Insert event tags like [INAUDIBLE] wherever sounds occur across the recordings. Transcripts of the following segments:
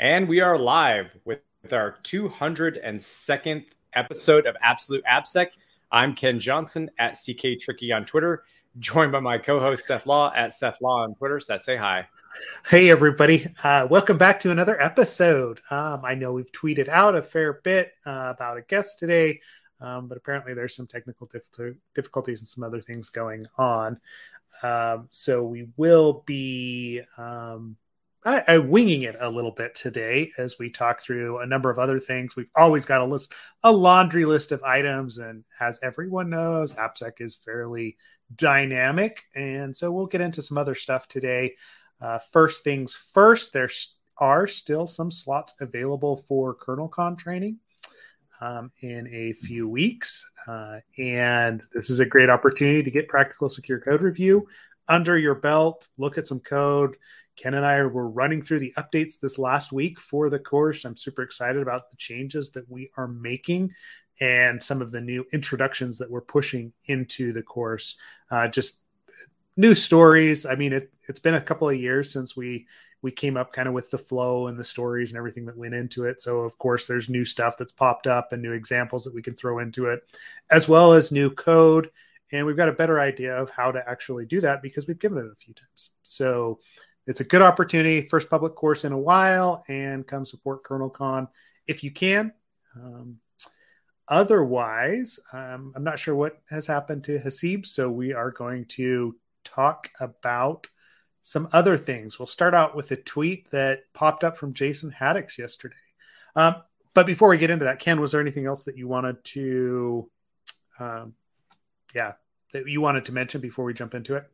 And we are live with, with our 202nd episode of Absolute AppSec. I'm Ken Johnson at CK Tricky on Twitter, joined by my co-host Seth Law at Seth Law on Twitter. Seth, say hi. Hey everybody! Uh, welcome back to another episode. Um, I know we've tweeted out a fair bit uh, about a guest today, um, but apparently there's some technical difficulties and some other things going on. Um, so we will be um, I, I, winging it a little bit today as we talk through a number of other things. We've always got a list, a laundry list of items, and as everyone knows, AppSec is fairly dynamic, and so we'll get into some other stuff today. Uh, first things first, there are still some slots available for KernelCon training. Um, in a few weeks. Uh, and this is a great opportunity to get practical secure code review under your belt, look at some code, Ken and I were running through the updates this last week for the course. I'm super excited about the changes that we are making and some of the new introductions that we're pushing into the course. Uh, just new stories. I mean, it, it's been a couple of years since we we came up kind of with the flow and the stories and everything that went into it. So of course, there's new stuff that's popped up and new examples that we can throw into it, as well as new code. And we've got a better idea of how to actually do that because we've given it a few times. So it's a good opportunity, first public course in a while, and come support KernelCon if you can. Um, otherwise, um, I'm not sure what has happened to Haseeb, so we are going to talk about some other things. We'll start out with a tweet that popped up from Jason Haddix yesterday. Um, but before we get into that, Ken, was there anything else that you wanted to, um, yeah, that you wanted to mention before we jump into it?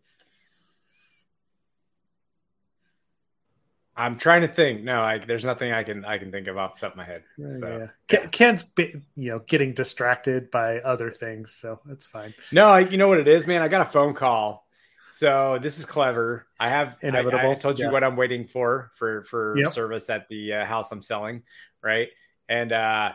I'm trying to think. No, I, there's nothing I can I can think of off the top of my head. So, yeah. Ken's you know getting distracted by other things, so that's fine. No, I, you know what it is, man. I got a phone call, so this is clever. I have inevitable. I, I told you yeah. what I'm waiting for for for yep. service at the uh, house I'm selling, right? And uh,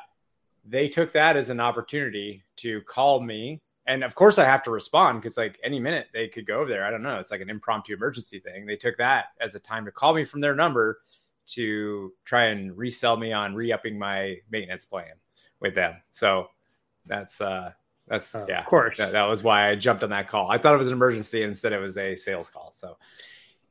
they took that as an opportunity to call me and of course I have to respond because like any minute they could go over there. I don't know. It's like an impromptu emergency thing. They took that as a time to call me from their number to try and resell me on re-upping my maintenance plan with them. So that's uh that's uh, yeah, of course. That, that, was why I jumped on that call. I thought it was an emergency instead it was a sales call. So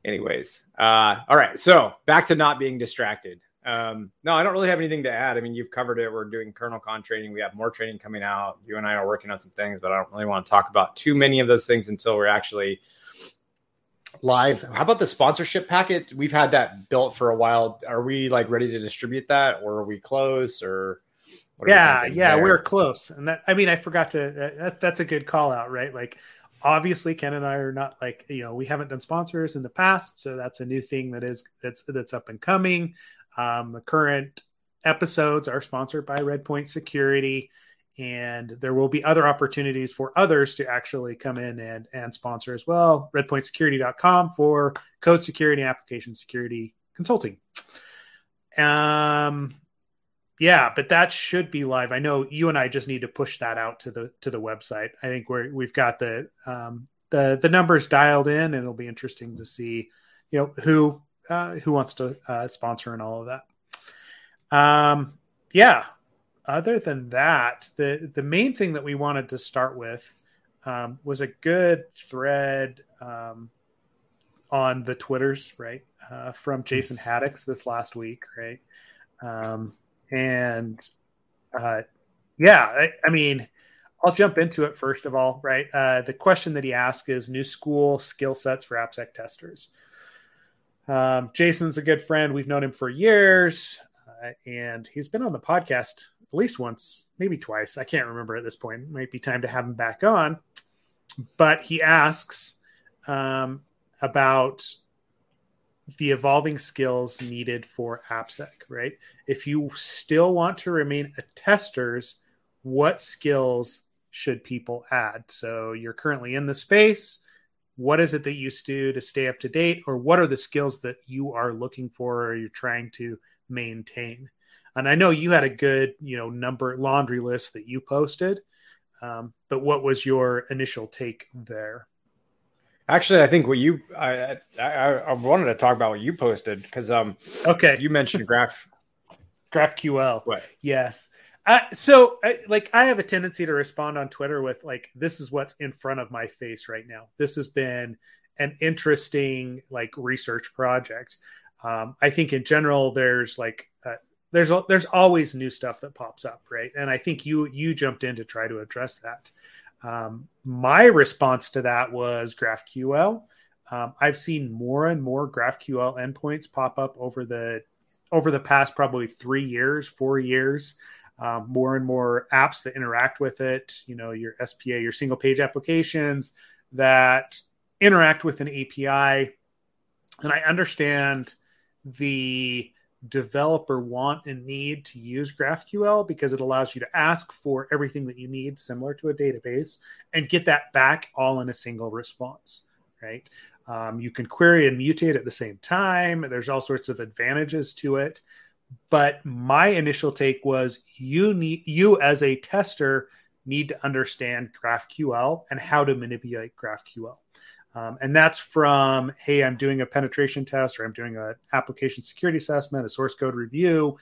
anyways, uh all right. So back to not being distracted. Um, no, I don't really have anything to add. I mean, you've covered it. We're doing KernelCon training. We have more training coming out. You and I are working on some things, but I don't really want to talk about too many of those things until we're actually live. How about the sponsorship packet? We've had that built for a while. Are we like ready to distribute that, or are we close? Or yeah, yeah, there? we're close. And that I mean, I forgot to. That, that's a good call out, right? Like obviously ken and i are not like you know we haven't done sponsors in the past so that's a new thing that is that's that's up and coming um, the current episodes are sponsored by Redpoint Security, and there will be other opportunities for others to actually come in and, and sponsor as well. RedpointSecurity.com for code security application security consulting. Um, yeah, but that should be live. I know you and I just need to push that out to the to the website. I think we're we've got the um, the the numbers dialed in, and it'll be interesting to see, you know, who uh, who wants to uh, sponsor and all of that. Um, yeah. Other than that, the the main thing that we wanted to start with um, was a good thread um, on the Twitters, right, uh, from Jason Haddix this last week, right, um, and uh, yeah, I, I mean. I'll jump into it first of all, right? Uh, the question that he asked is new school skill sets for AppSec testers. Um, Jason's a good friend. We've known him for years, uh, and he's been on the podcast at least once, maybe twice. I can't remember at this point. It might be time to have him back on. But he asks um, about the evolving skills needed for AppSec, right? If you still want to remain a testers, what skills should people add? So you're currently in the space what is it that you do to stay up to date or what are the skills that you are looking for or you're trying to maintain and i know you had a good you know number laundry list that you posted um, but what was your initial take there Actually, I think what you I I, I wanted to talk about what you posted because um okay you mentioned graph [LAUGHS] GraphQL. What? Yes. So like I have a tendency to respond on Twitter with like this is what's in front of my face right now. This has been an interesting like research project. Um, I think in general there's like uh, there's there's always new stuff that pops up, right? And I think you you jumped in to try to address that. Um, my response to that was GraphQL. Um, I've seen more and more GraphQL endpoints pop up over the over the past probably three years, four years. Um, more and more apps that interact with it. You know, your SPA, your single page applications that interact with an API. And I understand the developer want and need to use GraphQL because it allows you to ask for everything that you need, similar to a database, and get that back all in a single response, right? Um, you can query and mutate at the same time. There's all sorts of advantages to it. But my initial take was you need you as a tester need to understand GraphQL and how to manipulate GraphQL. Um, and that's from, hey, I'm doing a penetration test or I'm doing an application security assessment, a source code review,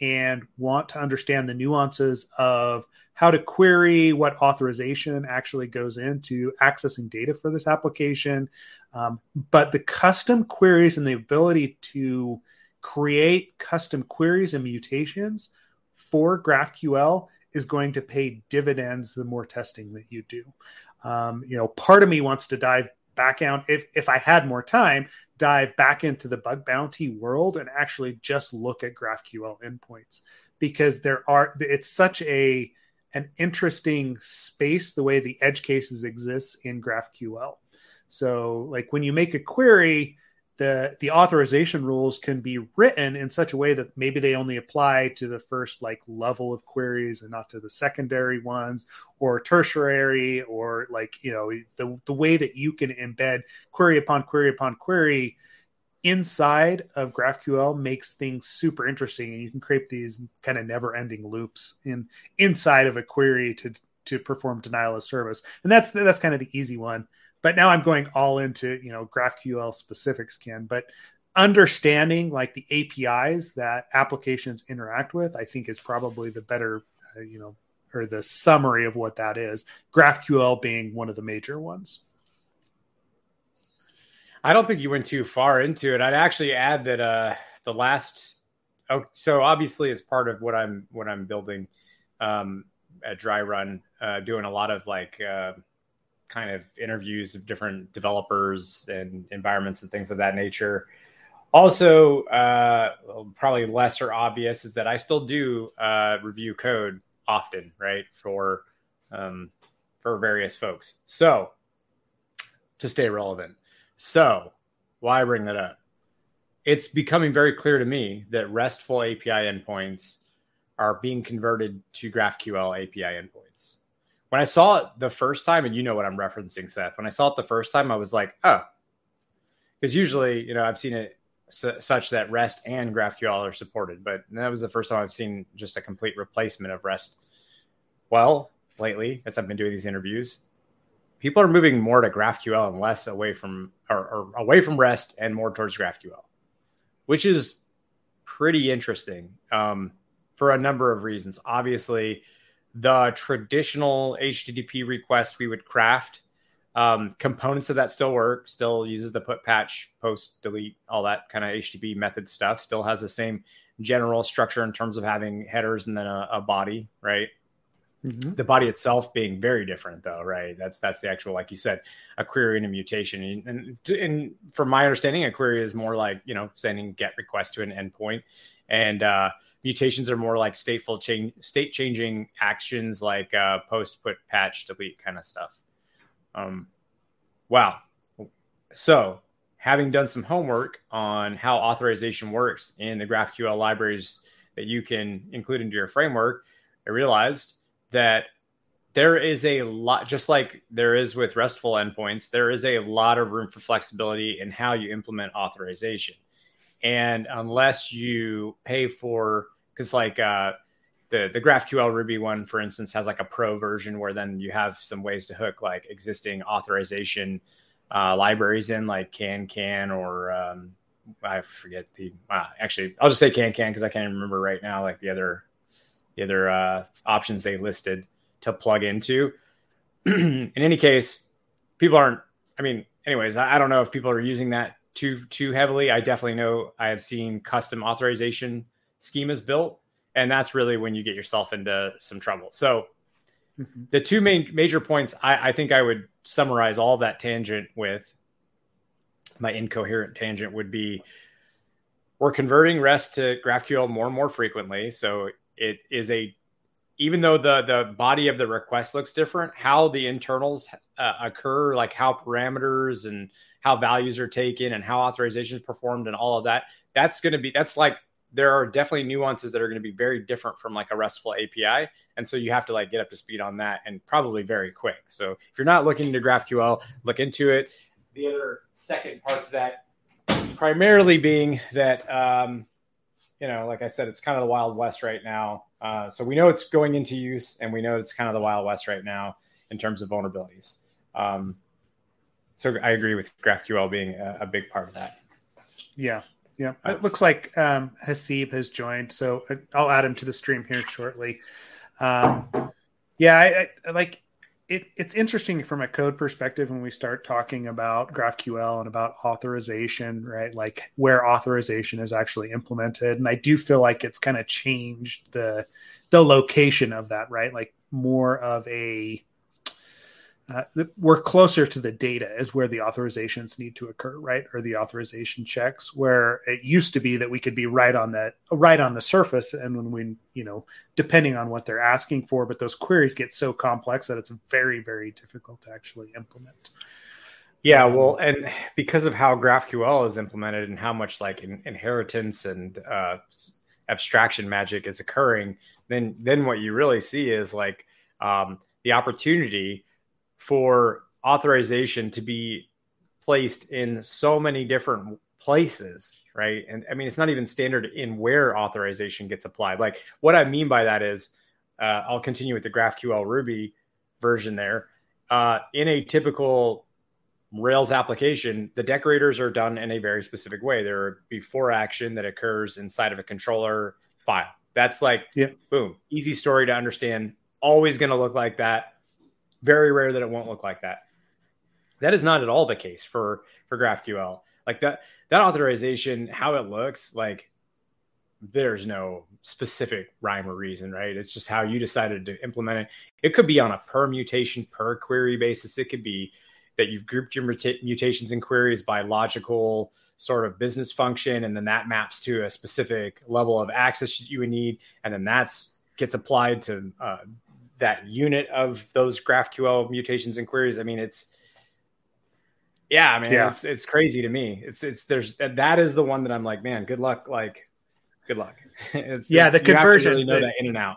and want to understand the nuances of how to query what authorization actually goes into accessing data for this application. Um, but the custom queries and the ability to create custom queries and mutations for GraphQL is going to pay dividends the more testing that you do. Um, you know, part of me wants to dive back out if if I had more time, dive back into the bug bounty world and actually just look at GraphQL endpoints because there are it's such a an interesting space the way the edge cases exists in GraphQL. So like when you make a query, the the authorization rules can be written in such a way that maybe they only apply to the first like level of queries and not to the secondary ones or tertiary or like you know the the way that you can embed query upon query upon query inside of GraphQL makes things super interesting and you can create these kind of never ending loops in inside of a query to to perform denial of service. And that's that's kind of the easy one but now I'm going all into you know GraphQL specifics, Ken. But understanding like the APIs that applications interact with, I think is probably the better uh, you know or the summary of what that is. GraphQL being one of the major ones. I don't think you went too far into it. I'd actually add that uh, the last. Oh, so obviously, as part of what I'm what I'm building um, at Dry Run, uh, doing a lot of like uh, kind of interviews of different developers and environments and things of that nature. Also, uh, probably lesser obvious is that I still do uh, review code often, right, for um, for various folks. So to stay relevant. So why bring that up? It's becoming very clear to me that RESTful API endpoints are being converted to GraphQL API endpoints when I saw it the first time, and you know what I'm referencing, Seth. When I saw it the first time, I was like, oh, because usually, you know, I've seen it su- such that REST and GraphQL are supported, but that was the first time I've seen just a complete replacement of REST. Well, lately, as I've been doing these interviews, people are moving more to GraphQL and less away from or, or away from REST and more towards GraphQL, which is pretty interesting um, for a number of reasons. Obviously the traditional HTTP request we would craft. Um, components of that still work, still uses the put patch, post, delete, all that kind of HTTP method stuff, still has the same general structure in terms of having headers and then a, a body, right? Mm-hmm. The body itself being very different, though, right? That's that's the actual, like you said, a query and a mutation. And, and, and from my understanding, a query is more like you know sending GET request to an endpoint, and uh, mutations are more like stateful change, state changing actions like uh, post, put, patch, delete kind of stuff. Um, wow. So, having done some homework on how authorization works in the GraphQL libraries that you can include into your framework, I realized that there is a lot, just like there is with RESTful endpoints, there is a lot of room for flexibility in how you implement authorization. And unless you pay for, because like uh, the the GraphQL Ruby one, for instance, has like a pro version where then you have some ways to hook like existing authorization uh, libraries in, like CanCan or um, I forget the. Uh, actually, I'll just say CanCan because I can't remember right now. Like the other, the other uh, options they listed to plug into. [CLEARS THROAT] in any case, people aren't. I mean, anyways, I, I don't know if people are using that too too heavily. I definitely know I have seen custom authorization schemas built, and that's really when you get yourself into some trouble. So mm-hmm. the two main major points I, I think I would summarize all that tangent with my incoherent tangent would be we're converting REST to GraphQL more and more frequently. So it is a even though the the body of the request looks different, how the internals uh, occur, like how parameters and how values are taken and how authorization is performed and all of that, that's going to be that's like there are definitely nuances that are going to be very different from like a RESTful API, and so you have to like get up to speed on that and probably very quick. So if you're not looking into GraphQL, look into it. The other second part to that, primarily being that um, you know, like I said, it's kind of the Wild West right now. Uh, so we know it's going into use, and we know it's kind of the Wild West right now in terms of vulnerabilities. Um, so I agree with GraphQL being a, a, big part of that. Yeah, yeah. It looks like um, Haseeb has joined, so I'll add him to the stream here shortly. Um, yeah, I, I like it, it's interesting from a code perspective when we start talking about GraphQL and about authorization, right? Like where authorization is actually implemented, and I do feel like it's kind of changed the the location of that, right? Like more of a uh, we're closer to the data is where the authorizations need to occur right? Or the authorization checks where it used to be that we could be right on that right on the surface and when we you know depending on what they're asking for but those queries get so complex that it's very very difficult to actually implement. Yeah well and because of how graphql is implemented and how much like in, inheritance and uh, abstraction magic is occurring then then what you really see is like um, the opportunity for authorization to be placed in so many different places right? And i mean it's not even standard in where authorization gets applied. Like what i mean by that is uh, i'll continue with the graphql ruby version there. Uh, in a typical rails application the decorators are done in a very specific way. There are before action that occurs inside of a controller file. That's like yep. boom easy story to understand. Always going to look like that very rare that it won't look like that. That is not at all the case for for GraphQL. Like that that authorization, how it looks, like there's no specific rhyme or reason, right? It's just how you decided to implement it. It could be on a per mutation, per query basis. It could be that you've grouped your mutations and queries by logical sort of business function, and then that maps to a specific level of access you would need, and then that's gets applied to uh, that unit of those GraphQL mutations and queries. I mean, it's yeah, I mean, yeah. it's it's crazy to me. It's it's there's that is the one that I'm like, man, good luck, like good luck. [LAUGHS] it's yeah, the, the conversion, really know the, that in and out.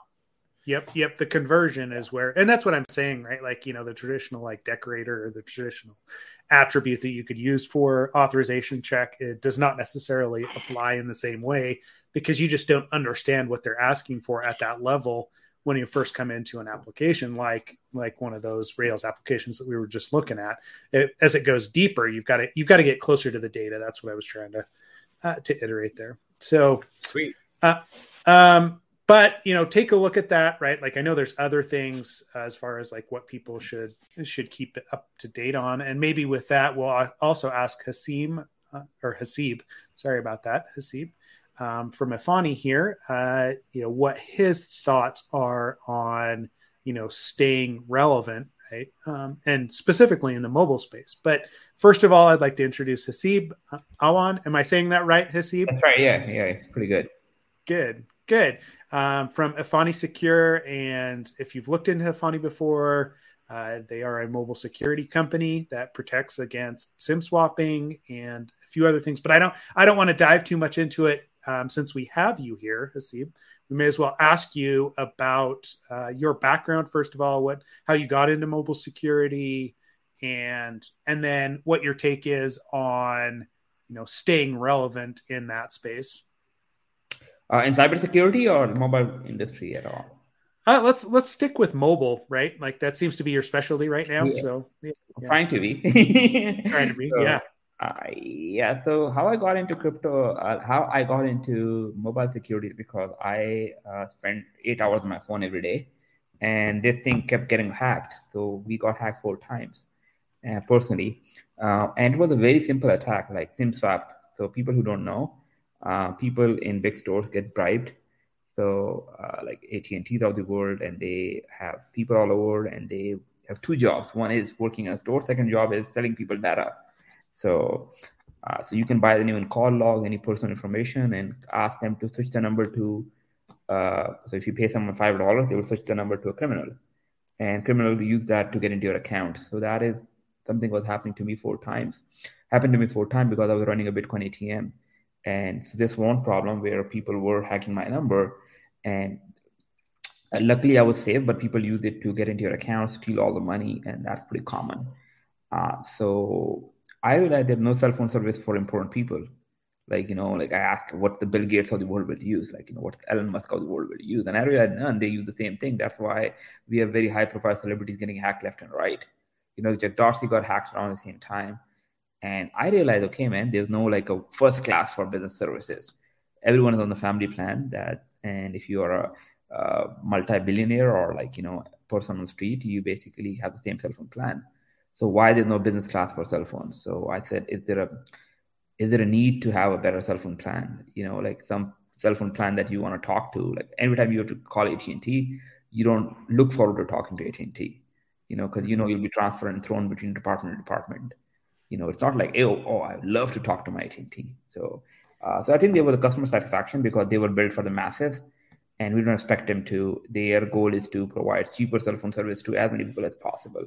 Yep, yep. The conversion is where, and that's what I'm saying, right? Like you know, the traditional like decorator or the traditional attribute that you could use for authorization check, it does not necessarily apply in the same way because you just don't understand what they're asking for at that level when you first come into an application like like one of those rails applications that we were just looking at it, as it goes deeper you've got to you've got to get closer to the data. That's what i was trying to uh, to iterate there. So sweet. uh, um but you know take a look at that right? Like i know there's other things uh, as far as like what people should should keep up to date on. And maybe with that we'll also ask hasim uh, or Haseeb sorry about that Haseeb um, from Efani here, uh, you know, what his thoughts are on, you know, staying relevant, right? Um, and specifically in the mobile space. But first of all, I'd like to introduce Haseeb uh, Awan. Am I saying that right, Haseeb? That's right. Yeah. Yeah. It's pretty good. Good. Good. Um, from Efani Secure. And if you've looked into Efani before, uh, they are a mobile security company that protects against SIM swapping and a few other things. But I don't I don't want to dive too much into it um, since we have you here, Haseeb, we may as well ask you about uh, your background first of all, what how you got into mobile security, and and then what your take is on you know staying relevant in that space. Uh, in cybersecurity or mobile industry at all? Uh, let's let's stick with mobile, right? Like that seems to be your specialty right now. Yeah. So yeah. trying to be, trying to be, [LAUGHS] so, yeah. Yeah. So how I got into crypto, uh, how I got into mobile security because I uh, spent eight hours on my phone every day, and this thing kept getting hacked. So we got hacked four times, uh, personally, uh, and it was a very simple attack, like SIM swap. So people who don't know, uh, people in big stores get bribed so like AT&T of the world, and they have people all over, and they have two jobs. One is working in a store. Second job is selling people data. So uh, so you can buy the anyone call log, any personal information, and ask them to switch the number to. Uh, so if you pay someone five dollars, they will switch the number to a criminal, and criminal will use that to get into your account. So that is something was happening to me four times. Happened to me four times because I was running a Bitcoin ATM, and this one problem where people were hacking my number and uh, luckily i was safe but people use it to get into your account steal all the money and that's pretty common uh, so i realized there's no cell phone service for important people. Like you know like i asked what the bill gates of the world will use like you know what elon musk of the world will use and i realized none they use the same thing. That's why we have very high profile celebrities getting hacked left and right. You know jack dorsey got hacked around the same time and i realized okay man there's no like a first class for business services. Everyone is on the family plan that and if you are a, multi-billionaire or like you know person on the street you basically have the same cell phone plan so why there's no business class for cell phones so i said is there a is there a need to have a better cell phone plan you know like some cell phone plan that you want to talk to like every time you have to call at&t you don't look forward to talking to at&t you know because you know you'll be transferred and thrown between department and department you know it's not like oh, oh i love to talk to my at&t so uh, so I think they were the customer satisfaction because they were built for the masses, and we don't expect them to. Their goal is to provide cheaper cell phone service to as many people as possible.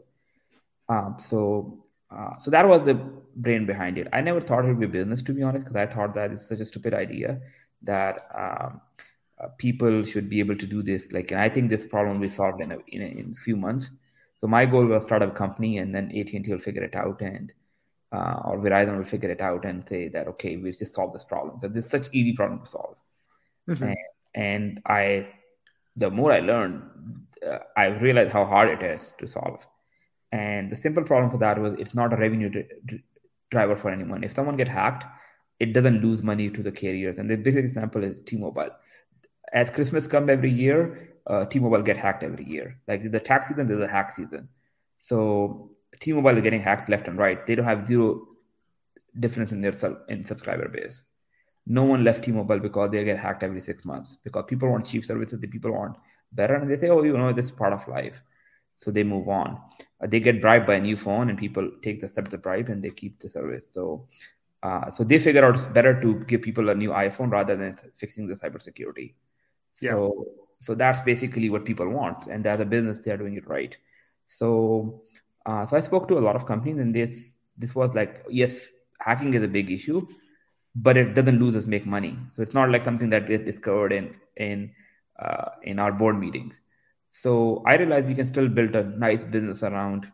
Um, so, uh, so that was the brain behind it. I never thought it would be business, to be honest, because I thought that it's such a stupid idea that um, uh, people should be able to do this. Like, and I think this problem will be solved in a, in a, in a few months. So my goal was start a company, and then AT and T will figure it out, and uh, or Verizon will figure it out and say that okay, we just solve this problem because it's such easy problem to solve. Mm-hmm. And, and, I, the more I learned, uh, I realized how hard it is to solve. And the simple problem for that was it's not a revenue driver for anyone. If someone get hacked, it doesn't lose money to the carriers. And the biggest example is T-Mobile. As Christmas come every year, uh, T-Mobile get hacked every year. Like the tax season, there's a hack season. So T-Mobile is getting hacked left and right. They don't have zero difference in their in subscriber base. No one left T-Mobile because they get hacked every six months because people want cheap services. The people want better, and they say, "Oh, you know, this is part of life." So they move on. Uh, they get bribed by a new phone, and people take the step the bribe and they keep the service. So, uh, so they figure out it's better to give people a new iPhone rather than fixing the cybersecurity. Yeah. So, so that's basically what people want, and as a business, they are doing it right. So, uh, so I spoke to a lot of companies, and this this was like, yes, hacking is a big issue, but it doesn't lose us make money. So it's not like something that is discovered in in uh, in our board meetings. So I realized we can still build a nice business around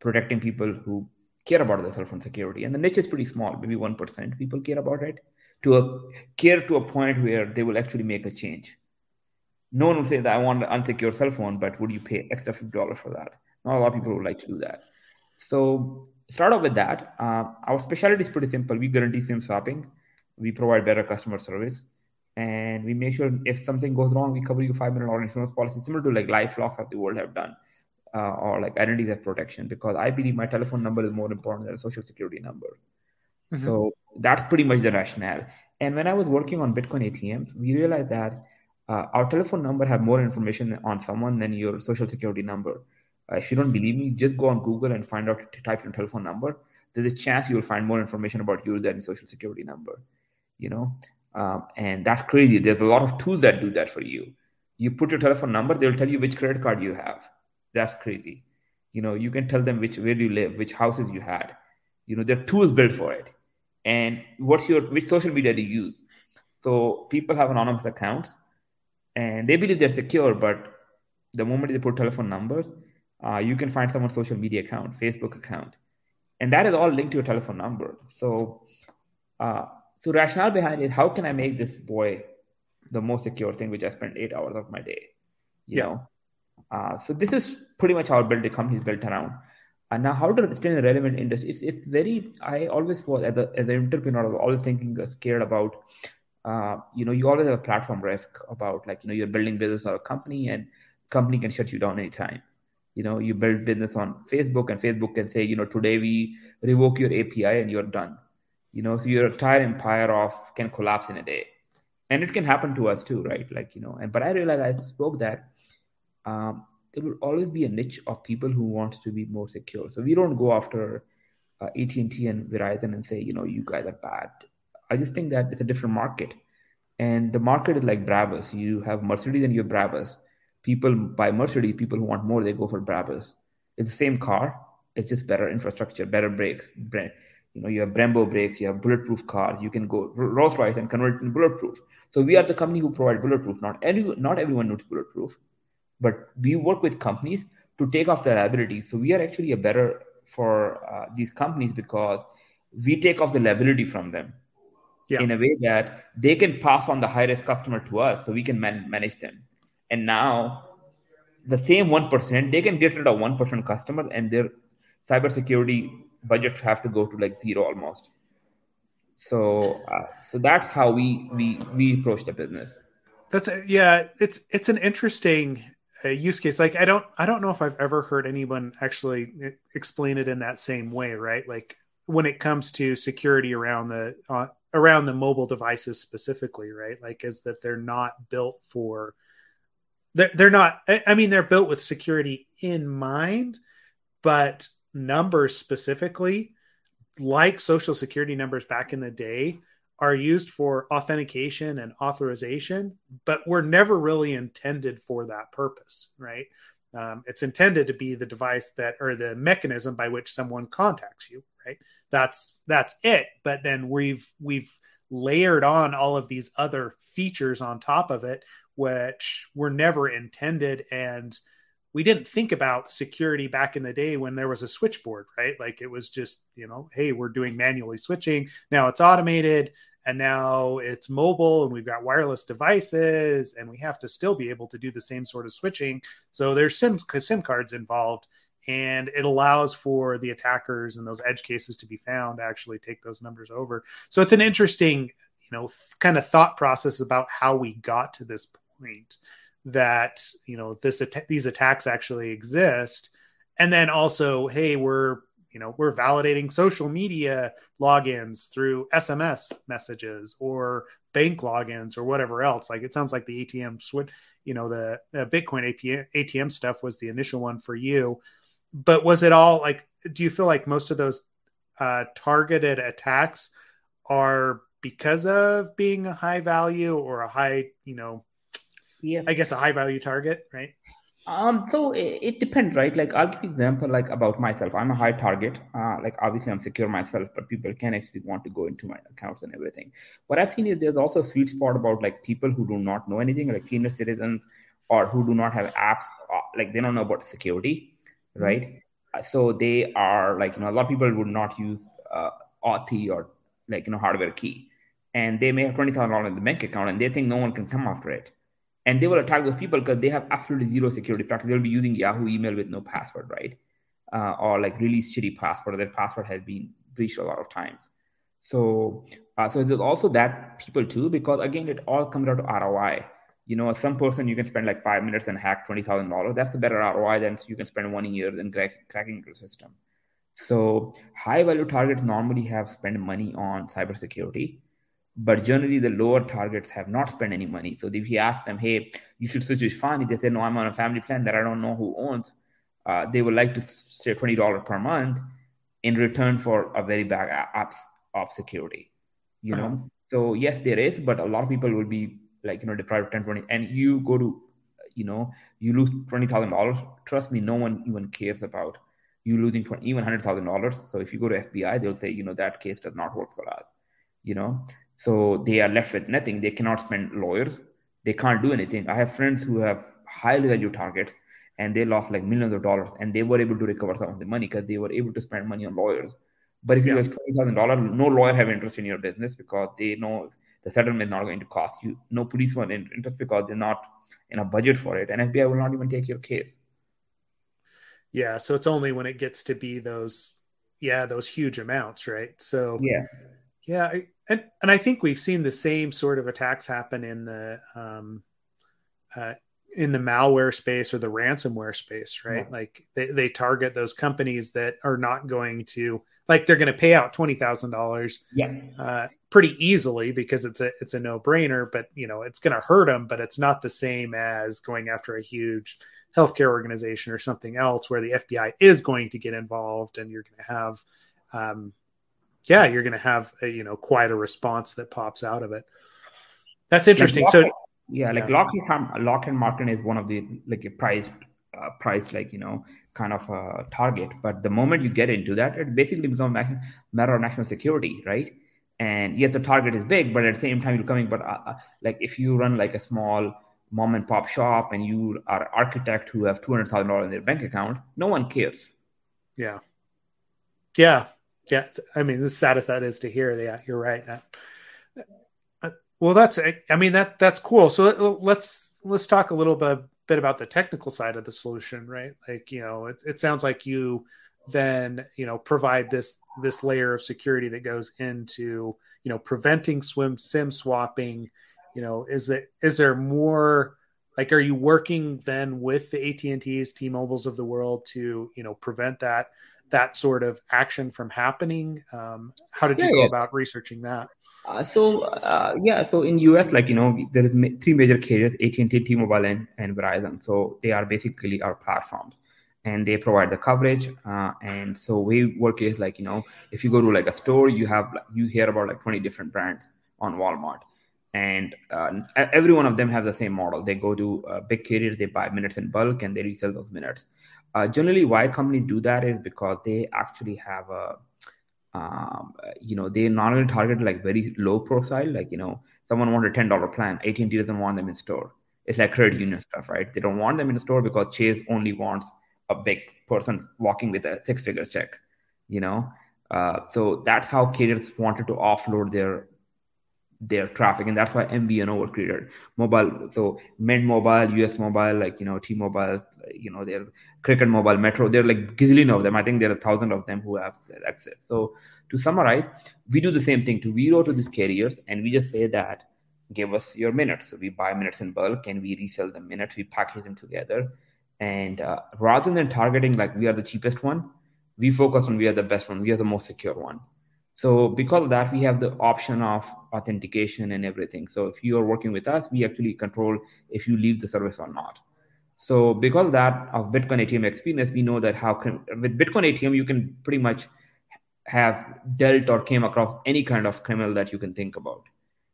protecting people who care about their cell phone security, and the niche is pretty small. Maybe one percent people care about it to a care to a point where they will actually make a change. No one will say that I want an unsecure cell phone, but would you pay extra fifty dollars for that? Not a lot of people would like to do that. So start off with that. Uh, our specialty is pretty simple. We guarantee SIM swapping. We provide better customer service. And we make sure if something goes wrong, we cover you $5 million insurance policy, similar to like LifeLocks that the world have done, uh, or like identity theft protection, because I believe my telephone number is more important than a social security number. Mm-hmm. So that's pretty much the rationale. And when I was working on Bitcoin ATMs, we realized that uh, our telephone number have more information on someone than your social security number. Uh, if you don't believe me, just go on Google and find out, type your telephone number. There's a chance you will find more information about you than social security number, you know? Um, and that's crazy. There's a lot of tools that do that for you. You put your telephone number, they'll tell you which credit card you have. That's crazy. You know, you can tell them which where you live, which houses you had. You know, there are tools built for it. And what's your which social media do you use? So people have anonymous accounts and they believe they're secure, but the moment they put telephone numbers, uh, you can find someone's social media account, Facebook account, and that is all linked to your telephone number. So, uh, so rationale behind it: how can I make this boy the most secure thing, which I spend eight hours of my day? You yeah. know, Uh, so this is pretty much how build the company is built around. And now, how to stay in a relevant industry? It's, it's very. I always was as, a, as an entrepreneur, I was always thinking, uh, scared about. Uh, you know, you always have a platform risk about like you know you're building business or a company, and company can shut you down anytime. You know, you build business on Facebook, and Facebook can say, you know, today we revoke your API and you're done. You know, so your entire empire of can collapse in a day, and it can happen to us too, right? Like you know, and but I realized I spoke that um, there will always be a niche of people who want to be more secure. So we don't go after uh, AT&T and Verizon and say, you know, you guys are bad. I just think that it's a different market. And the market is like Brabus. You have Mercedes and you have Brabus. People buy Mercedes, people who want more, they go for Brabus. It's the same car. It's just better infrastructure, better brakes. You know, you have Brembo brakes, you have bulletproof cars. You can go Rolls Royce and convert it into bulletproof. So we are the company who provide bulletproof. Not every, not everyone needs bulletproof but we work with companies to take off their liability. So we are actually a better for uh, these companies because we take off the liability from them yeah. in a way that they can pass on the high risk customer to us so we can man- manage them. And now the same 1%, they can get rid of 1% customer and their cybersecurity budgets have to go to like zero almost. So, uh, so that's how we, we, we approach the business. That's a, yeah, it's, it's an interesting a use case like i don't i don't know if i've ever heard anyone actually explain it in that same way right like when it comes to security around the uh, around the mobile devices specifically right like is that they're not built for they're, they're not i mean they're built with security in mind but numbers specifically like social security numbers back in the day are used for authentication and authorization, but were never really intended for that purpose, right? Um, it's intended to be the device that or the mechanism by which someone contacts you, right? That's that's it. But then we've we've layered on all of these other features on top of it, which were never intended and we didn't think about security back in the day when there was a switchboard, right? Like it was just, you know, hey, we're doing manually switching. Now it's automated and now it's mobile and we've got wireless devices and we have to still be able to do the same sort of switching. So there's SIM, SIM cards involved and it allows for the attackers and those edge cases to be found actually take those numbers over. So it's an interesting, you know, th- kind of thought process about how we got to this point that you know this these attacks actually exist. And then also hey we're you know we're validating social media logins through sms messages or bank logins or whatever else. Like it sounds like the atm switch you know the, the bitcoin APM, atm stuff was the initial one for you. But was it all like do you feel like most of those uh, targeted attacks are because of being a high value or a high you know yeah. I guess a high value target right? Um so it, it, depends right? Like i'll give you example like about myself. I'm a high target. Uh like obviously i'm secure myself but people can actually want to go into my accounts and everything. What i've seen is there's also a sweet spot about like people who do not know anything like senior citizens or who do not have apps uh, like they don't know about security right? Mm-hmm. so they are like you know a lot of people would not use uh auth or like you know hardware key. And they may have $20000 in the bank account and they think no one can come after it and they will attack those people because they have absolutely zero security practice. They'll be using Yahoo email with no password, right? Uh, or like really shitty password. Their password has been breached a lot of times. So, uh, so there's also that people too, because again, it all comes down to ROI. You know, some person you can spend like five minutes and hack twenty thousand dollars. That's the better ROI than you can spend one year in crack, cracking your system. So, high value targets normally have spent money on cybersecurity but generally the lower targets have not spent any money. So if you ask them, hey, you should switch to Efani, they say, no, I'm on a family plan that I don't know who owns. Uh, they would like to say $20 per month in return for a very bad apps of security, you uh-huh. know? So yes, there is, but a lot of people will be like, you know, deprived of 10, 20, and you go to, you know, you lose $20,000. Trust me, no one even cares about you losing 20, even $100,000. So if you go to FBI, they'll say, you know, that case does not work for us, you know? So they are left with nothing. They cannot spend lawyers. They can't do anything. I have friends who have highly value targets and they lost like millions of dollars and they were able to recover some of the money because they were able to spend money on lawyers. But if yeah. you have twenty thousand dollars, no lawyer have interest in your business because they know the settlement is not going to cost you no police want interest because they're not in a budget for it, and FBI will not even take your case. Yeah, so it's only when it gets to be those, yeah, those huge amounts, right? So yeah, yeah, and and I think we've seen the same sort of attacks happen in the um, uh, in the malware space or the ransomware space, right? Yeah. Like they, they target those companies that are not going to like they're going to pay out twenty thousand dollars, yeah, uh, pretty easily because it's a it's a no brainer. But you know it's going to hurt them, but it's not the same as going after a huge healthcare organization or something else where the FBI is going to get involved and you're going to have, um, yeah, you're going to have a, you know quite a response that pops out of it. That's interesting. so yeah, like yeah. Lockheed, Lockheed Martin is one of the like a price, uh, price like you know kind of a target. But the moment you get into that, it basically becomes a matter of national security, right? And yes, the target is big, but at the same time, you're coming. But uh, uh, like if you run like a small mom and pop shop and you are an architect who have two hundred thousand dollars in their bank account, no one cares. Yeah, yeah, yeah. I mean, as sad as that is to hear, yeah, you're right. That, uh, well, that's I mean that that's cool. So let's let's talk a little bit bit about the technical side of the solution, right? Like you know, it, it sounds like you then you know provide this this layer of security that goes into you know preventing swim sim swapping. You know, is it is there more? Like, are you working then with the AT and T's, T Mobiles of the world to you know prevent that that sort of action from happening? Um, how did you go yeah. about researching that? Uh, so uh, yeah, so in US, like you know, there is ma- three major carriers: AT and T, T-Mobile, and, and Verizon. So they are basically our platforms, and they provide the coverage. Uh, and so we work is like you know, if you go to like a store, you have you hear about like twenty different brands on Walmart, and uh, every one of them have the same model. They go to a big carrier, they buy minutes in bulk, and they resell those minutes. Uh, generally, why companies do that is because they actually have a um, you know they not only target like very low profile like you know someone want a $10 plan at&t doesn't want them in store. It's like credit union stuff right? They don't want them in store because chase only wants a big person walking with a six figure check you know? Uh, so that's how carriers wanted to offload their their traffic and that's why MVNO were created. Mobile so Mint Mobile US Mobile like you know T-Mobile you know they're Cricket Mobile Metro they're like gazillion of them. I think there are a thousand of them who have access. So to summarize we do the same thing to we go to these carriers and we just say that give us your minutes. So we buy minutes in bulk and we resell the minutes. We package them together. And uh, rather than targeting like we are the cheapest one we focus on we are the best one. We are the most secure one so because of that, we have the option of authentication and everything. So if you are working with us, we actually control if you leave the service or not. So because of that, of Bitcoin ATM experience, we know that how can, with Bitcoin ATM you can pretty much have dealt or came across any kind of criminal that you can think about.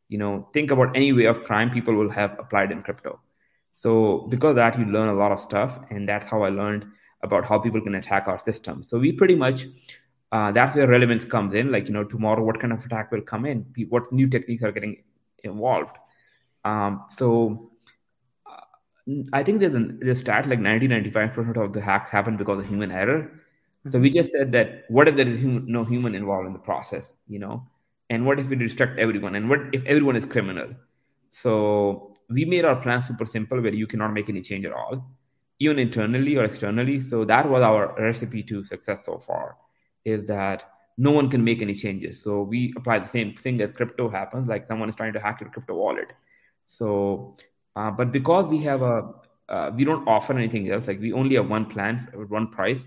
You know, think about any way of crime people will have applied in crypto. So because that, you learn a lot of stuff, and that's how I learned about how people can attack our system. So we pretty much uh, that's where relevance comes in. Like, you know, tomorrow, what kind of attack will come in? What new techniques are getting involved? Um, so uh, I think there's a, there's a stat like 90 95% of the hacks happen because of human error. Mm-hmm. So we just said that what if there is hum- no human involved in the process, you know? And what if we distract everyone? And what if everyone is criminal? So we made our plan super simple where you cannot make any change at all, even internally or externally. So that was our recipe to success so far is that no one can make any changes. So we apply the same thing as crypto happens, like someone is trying to hack your crypto wallet. So, uh, but because we have a, uh, we don't offer anything else. Like we only have one plan with one price.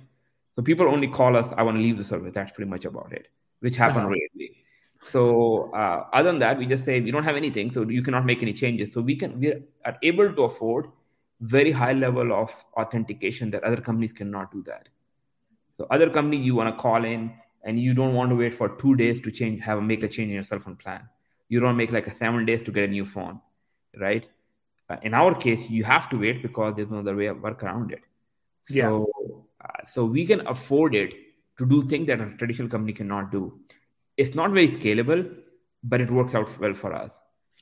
So people only call us, I want to leave the service. That's pretty much about it, which happen uh-huh. rarely. So uh, other than that, we just say we don't have anything, so you cannot make any changes. So we can we are able to afford very high level of authentication that other companies cannot do that. So other company you want to call in and you don't want to wait for two days to change, have a make a change in your cell phone plan. You don't make like a seven days to get a new phone, right? Uh, in our case, you have to wait because there's no other way of work around it. Yeah. So, uh, so we can afford it to do things that a traditional company cannot do. It's not very scalable, but it works out well for us.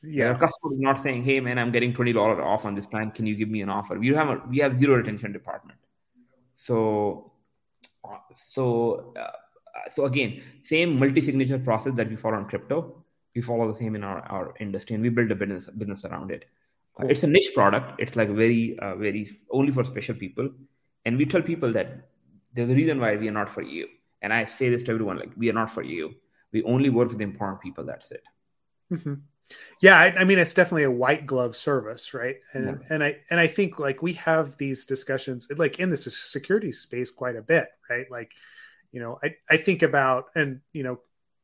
Yeah, our customer is not saying, "Hey, man, I'm getting twenty dollars off on this plan. Can you give me an offer?" We have a we have zero retention department, so so uh, so again same multi-signature process that we follow on crypto We follow the same in our, our industry, and we build a business business around it. Cool. It's a niche product. It's like very uh, very only for special people, and we tell people that there's a reason why we are not for you. And I say this to everyone: like we are not for you. We only work with important people. That's it. Mm-hmm. Yeah, I, I, mean it's definitely a white glove service, right? And yeah. and I and I think like we have these discussions like in the security space quite a bit, right? Like, you know, I I think about and you know,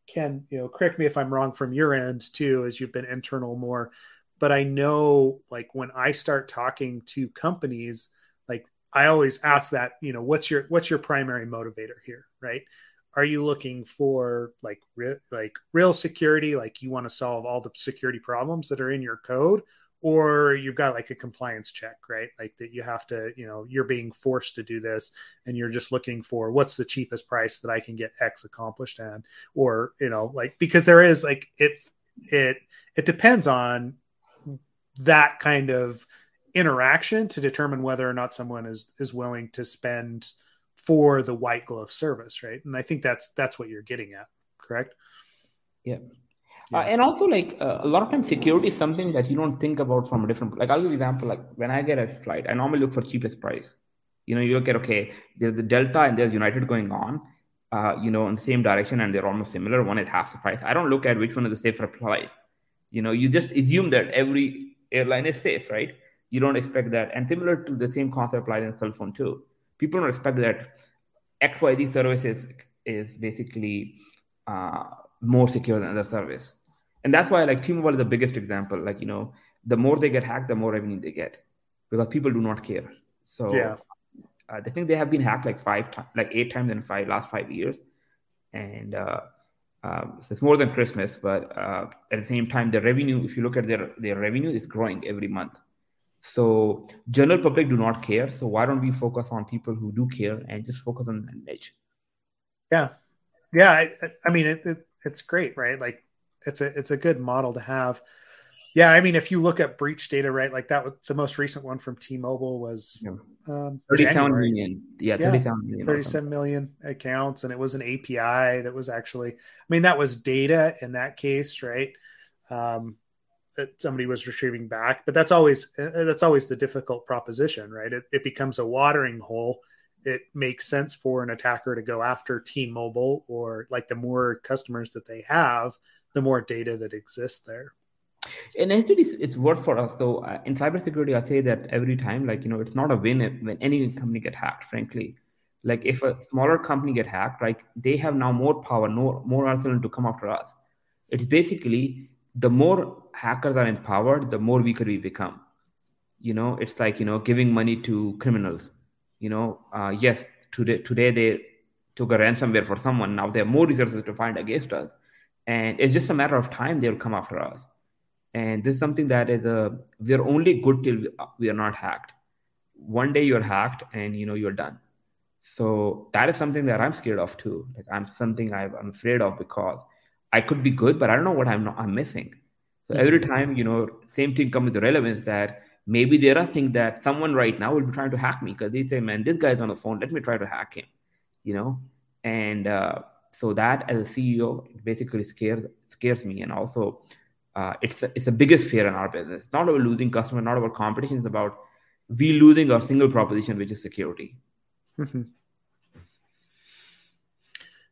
Ken, you know, correct me if I'm wrong from your end too, as you've been internal more, but I know like when I start talking to companies, like I always ask that, you know, what's your what's your primary motivator here, right? Are you looking for like re- like real security? Like you want to solve all the security problems that are in your code? Or you've got like a compliance check right? Like that you have to you know you're being forced to do this and you're just looking for what's the cheapest price that i can get x accomplished and or you know like because there is like it it it depends on that kind of interaction to determine whether or not someone is is willing to spend for the white glove service, right? And I think that's that's what you're getting at, correct? Yeah. yeah. Uh, and also, like uh, a lot of times, security is something that you don't think about from a different. Like I'll give you example. Like when I get a flight, I normally look for cheapest price. You know, you look at okay, there's the Delta and there's United going on. Uh, you know, in the same direction, and they're almost similar. One is half the price. I don't look at which one is the safer flight. You know, you just assume that every airline is safe, right? You don't expect that. And similar to the same concept applied in cell phone too people don't expect that XYZ service is, is basically uh, more secure than other service. And that's why like T-Mobile is the biggest example. Like, you know, the more they get hacked, the more revenue they get because people do not care. So yeah. Uh, I think they have been hacked like five times, like eight times in five last five years. And uh, uh, so it's more than Christmas, but uh, at the same time, the revenue, if you look at their, their revenue is growing every month. So general public do not care. So why don't we focus on people who do care and just focus on the niche? Yeah, yeah. I, I mean, it, it, it's great, right? Like it's a it's a good model to have. Yeah, I mean, if you look at breach data, right, like that, was the most recent one from T-Mobile was yeah. um, 37 million. Yeah, 37 million. 37 million accounts, and it was an API that was actually, I mean, that was data in that case, right? Um, that somebody was retrieving back but that's always uh, that's always the difficult proposition right? It, it becomes a watering hole. It makes sense for an attacker to go after t-mobile or like the more customers that they have the more data that exists there. And actually it's it's worth for us though. Uh, in cybersecurity i say that every time like you know it's not a win when any company get hacked frankly. Like if a smaller company get hacked like they have now more power more more arsenal to come after us. It's basically the more hackers are empowered, the more weaker we become. You know, it's like you know giving money to criminals. You know, uh, yes, today today they took a ransomware for someone. Now they have more resources to find against us, and it's just a matter of time they'll come after us. And this is something that is a we're only good till we are not hacked. One day you're hacked, and you know you're done. So that is something that I'm scared of too. Like I'm something I'm afraid of because I could be good, but I don't know what I'm not, I'm missing. So mm-hmm. every time, you know, same thing comes with relevance that maybe there are things that someone right now will be trying to hack me because they say, man, this guy's on the phone. Let me try to hack him, you know? And uh, so that as a CEO basically scares scares me. And also uh, it's, a, it's the biggest fear in our business. It's not about losing customer, not about competition. It's about we losing our single proposition, which is security. Mm-hmm.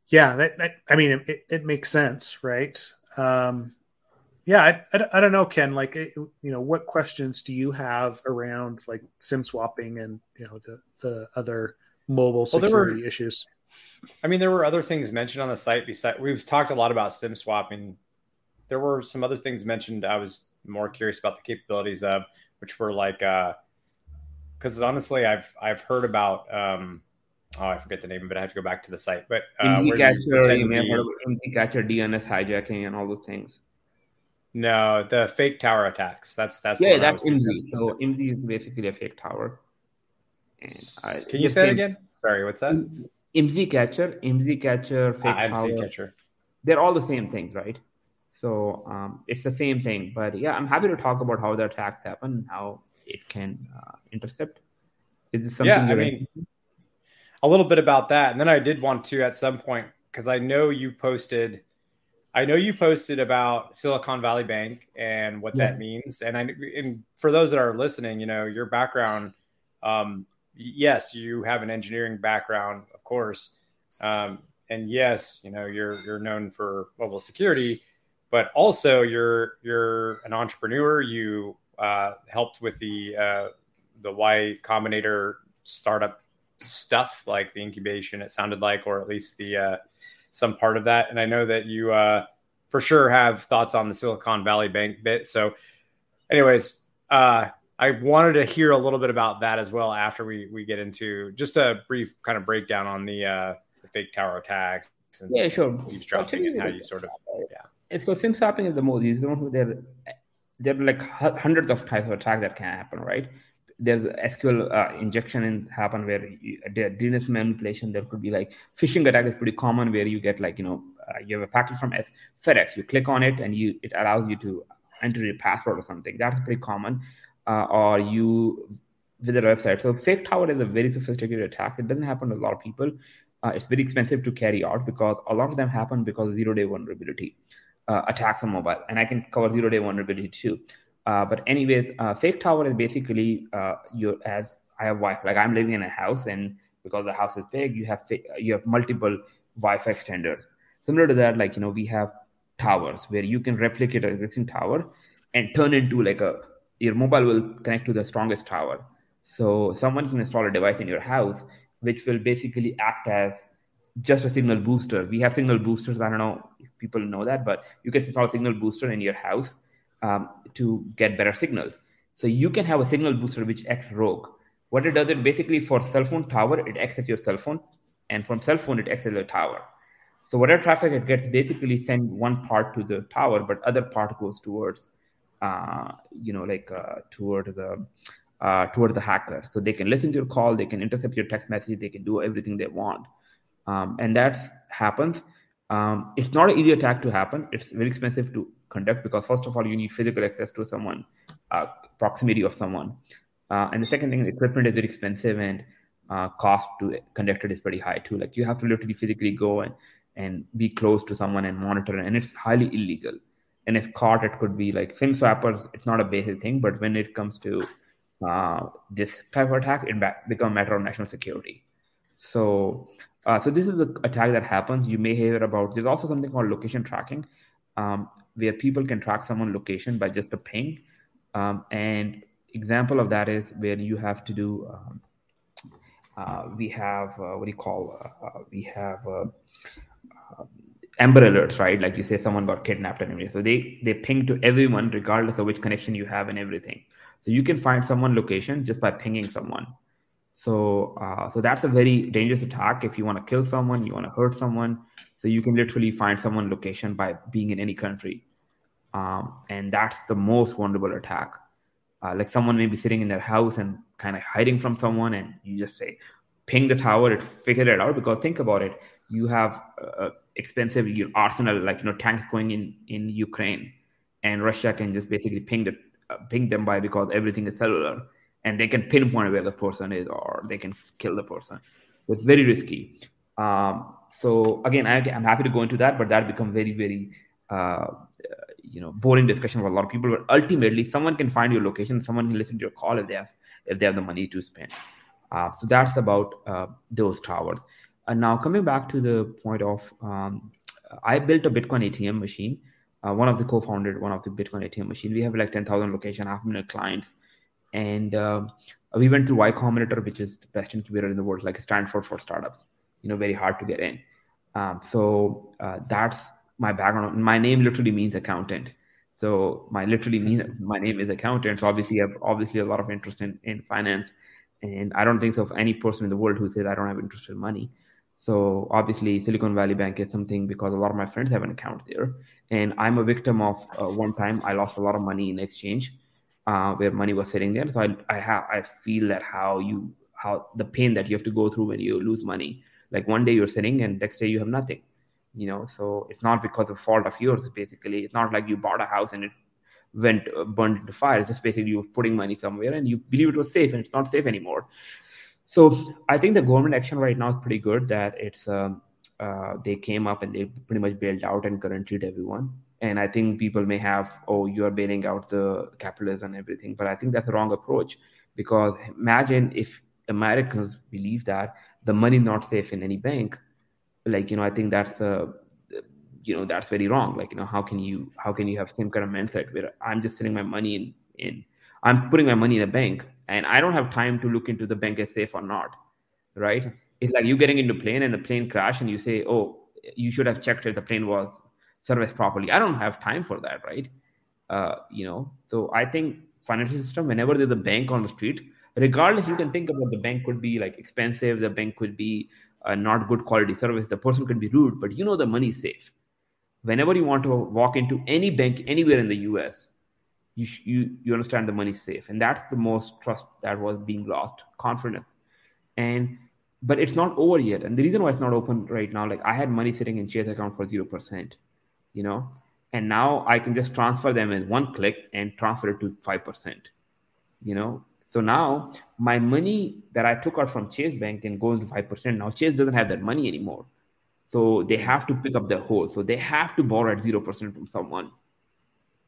Yeah, that, that, I mean, it, it makes sense, right? Um, yeah, I, I, I, don't know, Ken. Like, you know, what questions do you have around like SIM swapping and you know the the other mobile security well, were, issues? I mean, there were other things mentioned on the site. Besides, we've talked a lot about SIM swapping. There were some other things mentioned. I was more curious about the capabilities of, which were like, because uh, honestly, I've I've heard about. Um, oh, I forget the name of it. I have to go back to the site. But uh, catcher, you may have heard catcher, DNS hijacking, and all those things. No, the fake tower attacks. That's that's yeah, that's MD. So MD is basically a fake tower. I, Can you say it again? Sorry, what's that? IMSI catcher, IMSI catcher, fake ah, tower. Catcher. They're all the same things, right? So um, it's the same thing. But yeah, I'm happy to talk about how the attacks happen, how it can uh, intercept. Is this something? Yeah, I mean, a little bit about that, and then I did want to at some point because I know you posted I know you posted about Silicon Valley Bank and what yeah. that means, and I and for those that are listening, you know your background. Um, yes, you have an engineering background, of course, um, and yes, you know you're you're known for mobile security, but also you're you're an entrepreneur. You uh, helped with the uh, the Y Combinator startup stuff, like the incubation. It sounded like, or at least the uh, some part of that. And I know that you uh, for sure have thoughts on the Silicon Valley Bank bit. So, anyways, uh, I wanted to hear a little bit about that as well after we we get into just a brief kind of breakdown on the uh, the fake tower attacks and yeah, sure. eavesdropping and how you sort of yeah. So SIM swapping is the most used one. There, there are like hundreds of types of attacks that can happen, right? There's SQL uh, injection in happen where you, DNS manipulation. There could be like phishing attack is pretty common where you get like you know uh, you have a packet from FedEx. You click on it and you it allows you to enter your password or something. That's pretty common. Uh, or you visit a website. So fake tower is a very sophisticated attack. It doesn't happen to a lot of people. Uh, it's very expensive to carry out because a lot of them happen because of zero day vulnerability uh, attacks on mobile. And I can cover zero day vulnerability too. Uh, but anyways, uh, fake tower is basically uh, you as I have Wi-Fi. Like I'm living in a house, and because the house is big, you have you have multiple Wi-Fi extenders. Similar to that, like you know, we have towers where you can replicate an existing tower and turn into like a your mobile will connect to the strongest tower. So someone can install a device in your house which will basically act as just a signal booster. We have signal boosters. I don't know if people know that, but you can install a signal booster in your house um, to get better signals. So you can have a signal booster which acts rogue. What it does, it basically for cell phone tower, it acts as your cell phone, and from cell phone, it acts as a tower. So whatever traffic it gets, basically send one part to the tower, but other part goes towards, uh, you know, like uh, toward the uh, toward the hacker. So they can listen to your call, they can intercept your text message, they can do everything they want, um, and that happens. Um, it's not an easy attack to happen. It's very expensive to conduct because first of all you need physical access to someone uh, proximity of someone. Uh, and the second thing equipment is very expensive and uh, cost to conduct it is pretty high too. Like you have to literally physically go and and be close to someone and monitor it and it's highly illegal. And if caught it could be like sim swappers it's not a basic thing but when it comes to uh, this type of attack it become a matter of national security. So uh, so this is the attack that happens. You may hear about there's also something called location tracking. Um, where people can track someone location by just a ping. Um, and example of that is where you have to do. Um, uh, we have uh, what do you call? Uh, uh we have uh, um, Amber Alerts, right? Like you say, someone got kidnapped and everything. So they they ping to everyone regardless of which connection you have and everything. So you can find someone location just by pinging someone. So uh, so that's a very dangerous attack. If you want to kill someone, you want to hurt someone, so you can literally find someone location by being in any country. Um, and that's the most vulnerable attack. Uh, like someone may be sitting in their house and kind of hiding from someone, and you just say, ping the tower, it figure it out. Because think about it, you have uh, expensive your arsenal, like you know tanks going in in Ukraine, and Russia can just basically ping the uh, ping them by because everything is cellular, and they can pinpoint where the person is, or they can kill the person. It's very risky. Um, so again, I, am happy to go into that, but that becomes very, very, uh, you know, boring discussion for a lot of people. But ultimately, someone can find your location, someone can listen to your call if they have if they have the money to spend. Uh, so that's about uh, those towers. And now coming back to the point of, um, I built a Bitcoin ATM machine. Uh, one of the co-founded one of the Bitcoin ATM machine. We have like ten thousand location, half a million clients, and uh, we went through Y Combinator, which is the best incubator in the world, like Stanford for startups you know very hard to get in. Um, so uh, that's my background. My name literally means accountant. So my literally mean [LAUGHS] my name is accountant. So obviously, I have obviously a lot of interest in, in finance, and I don't think so of any person in the world who says I don't have interest in money. So obviously, Silicon Valley Bank is something because a lot of my friends have an account there, and I'm a victim of uh, one time I lost a lot of money in exchange, uh, where money was sitting there. So I I have I feel that how you how the pain that you have to go through when you lose money. Like one day you're sitting and next day you have nothing you know? So it's not because of fault of yours basically. It's not like you bought a house and it went uh, burned into fire. It's just basically you're putting money somewhere and you believe it was safe and it's not safe anymore. So i think the government action right now is pretty good that it's um, uh, they came up and they pretty much bailed out and guaranteed everyone. And I think people may have, oh, you are bailing out the capitalists and everything. But I think that's a wrong approach because imagine if Americans believe that the money not safe in any bank, like you know, I think that's a you know that's very wrong. Like you know, how can you how can you have same kind of mindset where I'm just sitting my money in in I'm putting my money in a bank and I don't have time to look into the bank is safe or not, right? It's like you getting into plane and the plane crash and you say, oh, you should have checked if the plane was serviced properly. I don't have time for that, right? Uh, you know, so I think financial system, whenever there's a bank on the street, regardless, you can think about the bank could be like expensive, the bank could be uh, not good quality service, the person could be rude, but you know the money's safe. Whenever you want to walk into any bank anywhere in the US, you, you, you understand the money's safe. And that's the most trust that was being lost, confidence. And but it's not over yet. And the reason why it's not open right now, like I had money sitting in Chase account for zero percent, you know, and now I can just transfer them in one click and transfer it to five percent, you know. So now my money that I took out from Chase Bank can go into five percent. Now Chase doesn't have that money anymore, so they have to pick up their whole. So they have to borrow at zero percent from someone,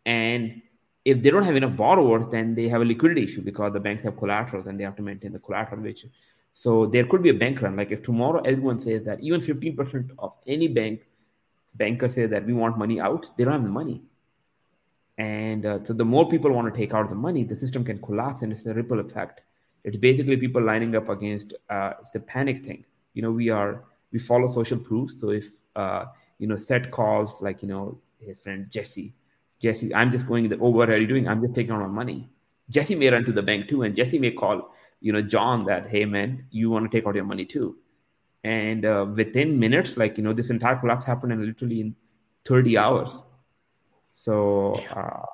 and if they don't have enough borrowers, then they have a liquidity issue because the banks have collateral and they have to maintain the collateral, which so there could be a bank run. Like if tomorrow everyone says that even 15% of any bank banker says that we want money out, they don't have the money. And uh, so the more people want to take out the money, the system can collapse and it's a ripple effect. It's basically people lining up against uh, the panic thing. You know, we are we follow social proofs. So if uh, you know, Seth calls like you know his friend Jesse, Jesse, I'm just going. The, oh, what are you doing? I'm just taking out my money. Jesse may run to the bank too, and Jesse may call you know john that hey man you want to take out your money too and uh, within minutes like you know this entire collapse happened in literally in 30 hours so uh,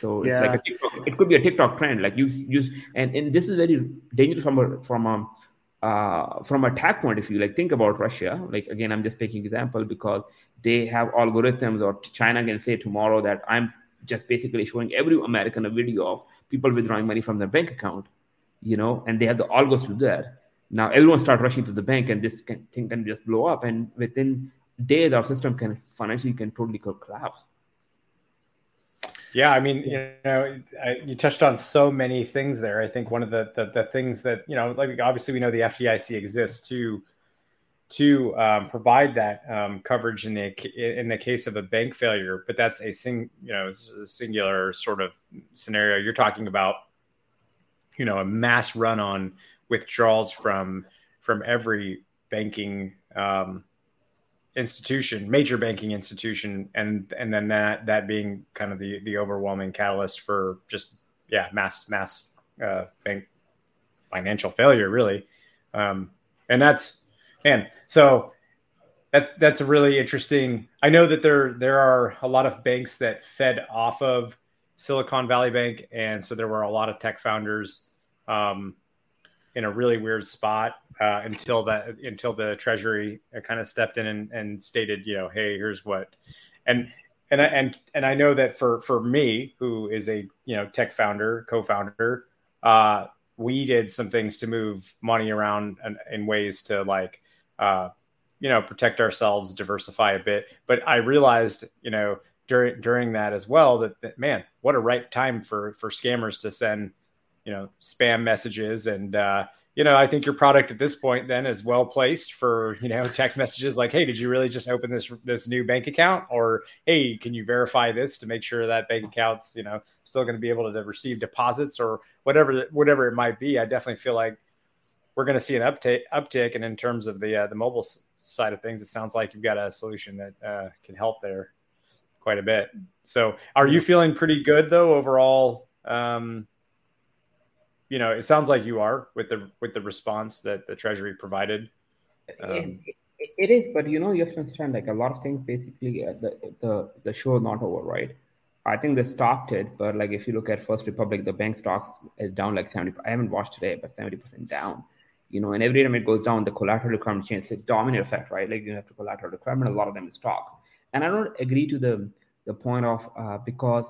so yeah. it's like a TikTok, it could be a TikTok trend. Like you use and, and this is very dangerous from a from a uh, from attack point of view. Like think about Russia. Like again, I'm just taking example because they have algorithms, or China can say tomorrow that I'm just basically showing every American a video of people withdrawing money from their bank account you know, and they have the algos to do that. Now everyone start rushing to the bank, and this can, thing can just blow up. And within days, our system can financially can totally collapse. Yeah, I mean, you know, you touched on so many things there. I think one of the, the, the things that you know, like obviously we know the FDIC exists to to um, provide that um, coverage in the in the case of a bank failure, but that's a sing you know a singular sort of scenario. You're talking about you know a mass run on withdrawals from from every banking um, institution, major banking institution, and and then that that being kind of the the overwhelming catalyst for just yeah mass mass uh, bank financial failure really, um, and that's man so that that's a really interesting. I know that there there are a lot of banks that fed off of Silicon Valley Bank, and so there were a lot of tech founders um, in a really weird spot uh, until that until the Treasury kind of stepped in and, and stated, you know, hey, here's what, and and I, and and I know that for for me, who is a you know tech founder, co-founder, uh, we did some things to move money around in, in ways to like, uh, you know, protect ourselves, diversify a bit. But I realized, you know, during during that as well that, that man, what a ripe time for for scammers to send you know spam messages. And uh, you know i think your product at this point then is well placed for you know text messages like hey did you really just open this this new bank account? Or hey can you verify this to make sure that bank account's you know still going to be able to receive deposits? Or whatever whatever it might be i definitely feel like we're going to see an uptick uptick. And in terms of the uh, the mobile side of things it sounds like you've got a solution that uh, can help there quite a bit. So are you feeling pretty good though overall um, you know, it sounds like you are with the with the response that the Treasury provided. Um, it, it is, but you know, you have to understand like a lot of things. Basically, uh, the the the show not over, right? I think they stopped it, but like if you look at First Republic, the bank stocks is down like seventy. I haven't watched today, but seventy percent down. You know, and every time it goes down, the collateral requirement changes. It's a dominant effect, right? Like you have to collateral requirement. A lot of them is stocks, and I don't agree to the the point of uh, because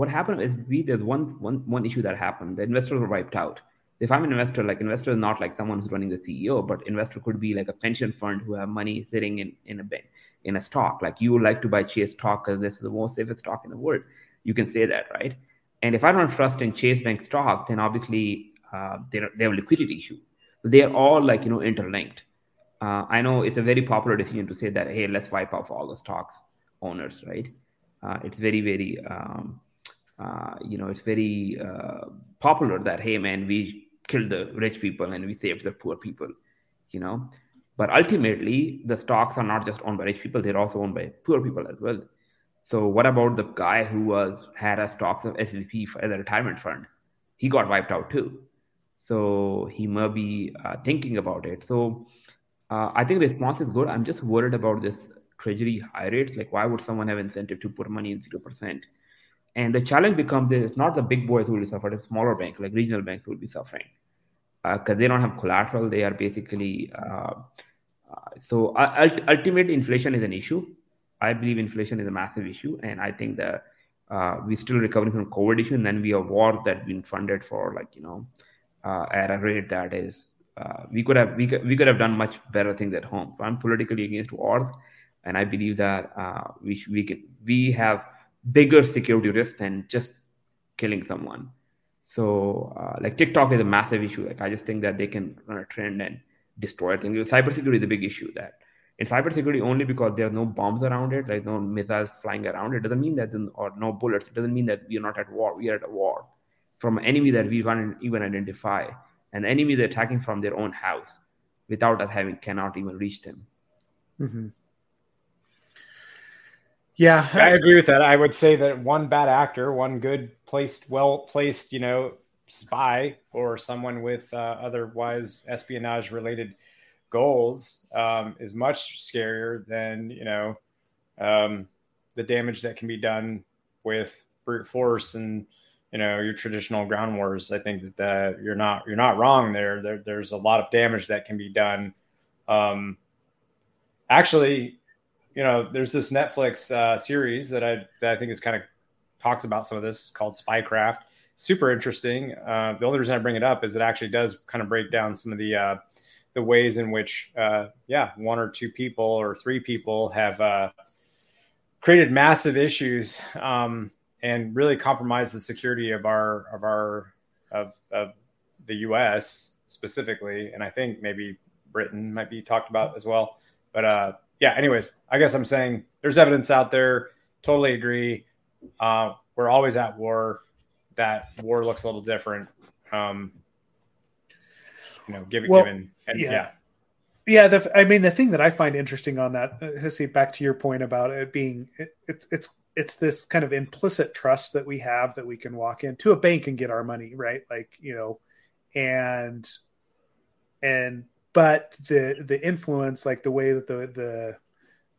what happened is we there's one one one issue that happened. The investors were wiped out. If I'm an investor, like investor is not like someone who's running the CEO, but investor could be like a pension fund who have money sitting in, in a bank in a stock. Like you would like to buy Chase stock because this is the most safest stock in the world. You can say that, right? And if I don't trust in Chase Bank stock, then obviously uh, they they have a liquidity issue. So they are all like you know interlinked. Uh, I know it's a very popular decision to say that hey, let's wipe off all the stocks owners, right? Uh, it's very very um, uh, you know it's very uh, popular that hey man we killed the rich people and we saved the poor people, you know. But ultimately, the stocks are not just owned by rich people; they're also owned by poor people as well. So what about the guy who was had a stocks of SVB as a retirement fund? He got wiped out too. So he may be uh, thinking about it. So uh, I think response is good. I'm just worried about this treasury high rates. Like, why would someone have incentive to put money in zero percent? And the challenge becomes it's not the big boys who will suffer; the smaller banks, like regional banks, will be suffering because uh, they don't have collateral. They are basically uh, uh, so Ultimate inflation is an issue I believe inflation is a massive issue, and I think that uh, we're still recovering from COVID issue, and then we have war that been funded for like you know uh, at a rate that is uh, we could have we could, we could have done much better things at home. So I'm politically against wars, and I believe that uh, we sh- we can we have bigger security risk than just killing someone. So uh, like TikTok is a massive issue. Like I just think that they can run a trend and destroy things. Cybersecurity is a big issue that in cybersecurity only because there are no bombs around it, like no missiles flying around it, doesn't mean that or no bullets. It doesn't mean that we are not at war. We are at war from an enemy that we can't even identify, an enemy that's attacking from their own house without us having cannot even reach them. Mm-hmm. Yeah, I agree with that. I would say that one bad actor, one good placed, well placed, you know, spy or someone with uh, otherwise espionage related goals um, is much scarier than you know um, the damage that can be done with brute force and you know your traditional ground wars. I think that you're not you're not wrong there. there. There's a lot of damage that can be done. Um, actually, you know, there's this Netflix uh, series that I that I think is kind of talks about some of this called Spycraft. Super interesting. Uh, the only reason I bring it up is it actually does kind of break down some of the uh, the ways in which, uh, yeah, one or two people or three people have uh, created massive issues um, and really compromised the security of our of our of of the U.S. specifically, and I think maybe Britain might be talked about as well. But uh, yeah, anyways, I guess I'm saying there's evidence out there. Totally agree. Uh, we're always at war. That war looks a little different. Um, you know, given well, given and, yeah. yeah. Yeah, the, I mean, the thing that I find interesting on that, uh, back to your point about it being, it, it, it's it's this kind of implicit trust that we have that we can walk into a bank and get our money, right? Like you know, and and but the the influence, like the way that the the